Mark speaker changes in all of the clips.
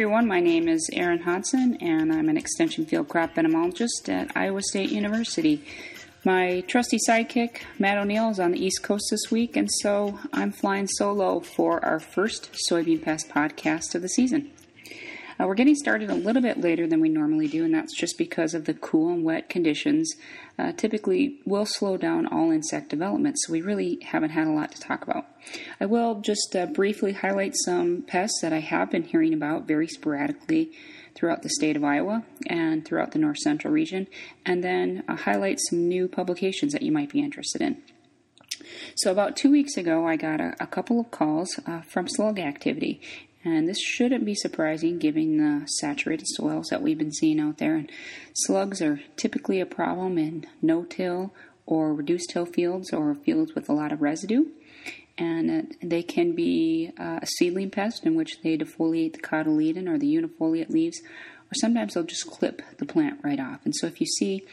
Speaker 1: everyone. My name is Erin Hodgson, and I'm an extension field crop entomologist at Iowa State University. My trusty sidekick, Matt O'Neal, is on the East Coast this week, and so I'm flying solo for our first soybean pest podcast of the season. Uh, we're getting started a little bit later than we normally do, and that's just because of the cool and wet conditions. Uh, typically, will slow down all insect development, so we really haven't had a lot to talk about. I will just uh, briefly highlight some pests that I have been hearing about very sporadically throughout the state of Iowa and throughout the north central region, and then uh, highlight some new publications that you might be interested in. So, about two weeks ago, I got a, a couple of calls uh, from slug activity, and this shouldn't be surprising given the saturated soils that we've been seeing out there. And slugs are typically a problem in no till or reduced till fields or fields with a lot of residue. And uh, they can be uh, a seedling pest in which they defoliate the cotyledon or the unifoliate leaves, or sometimes they'll just clip the plant right off. And so if you see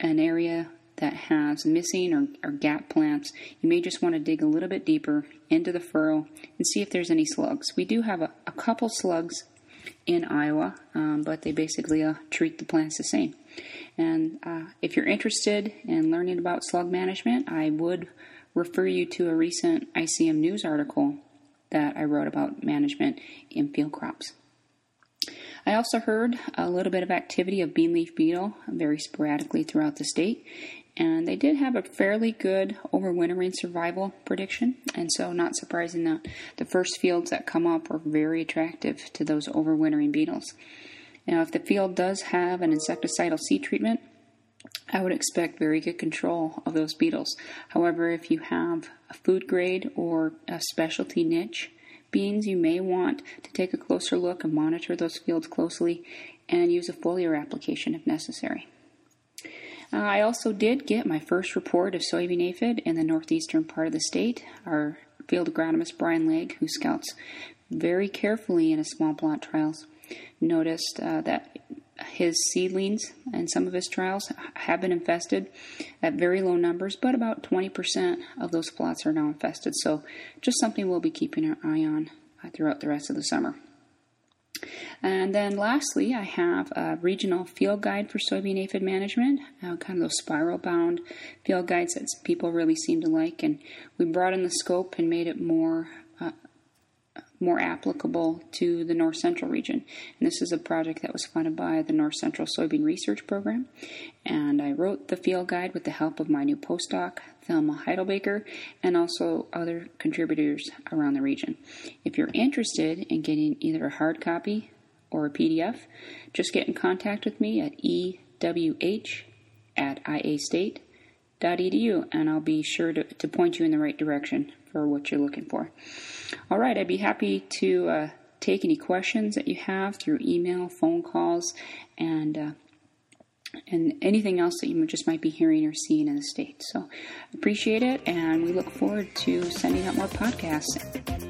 Speaker 1: an area that has missing or, or gap plants, you may just want to dig a little bit deeper into the furrow and see if there's any slugs. We do have a, a couple slugs in Iowa, um, but they basically uh, treat the plants the same. And uh, if you're interested in learning about slug management, I would refer you to a recent ICM news article that I wrote about management in field crops. I also heard a little bit of activity of bean leaf beetle very sporadically throughout the state, and they did have a fairly good overwintering survival prediction. And so, not surprising that the first fields that come up are very attractive to those overwintering beetles. Now, if the field does have an insecticidal seed treatment, I would expect very good control of those beetles. However, if you have a food grade or a specialty niche beans, you may want to take a closer look and monitor those fields closely and use a foliar application if necessary. Uh, I also did get my first report of soybean aphid in the northeastern part of the state. Our field agronomist Brian Legg, who scouts very carefully in his small plot trials, noticed uh, that his seedlings and some of his trials have been infested at very low numbers, but about 20% of those plots are now infested. So, just something we'll be keeping our eye on uh, throughout the rest of the summer. And then lastly, I have a regional field guide for soybean aphid management, uh, kind of those spiral bound field guides that people really seem to like. And we brought in the scope and made it more. Uh, more applicable to the North Central region. And this is a project that was funded by the North Central Soybean Research Program. And I wrote the field guide with the help of my new postdoc, Thelma Heidel-Baker, and also other contributors around the region. If you're interested in getting either a hard copy or a PDF, just get in contact with me at ewh at iastate.edu and I'll be sure to, to point you in the right direction for what you're looking for. All right, I'd be happy to uh, take any questions that you have through email, phone calls, and uh, and anything else that you just might be hearing or seeing in the state. So appreciate it, and we look forward to sending out more podcasts.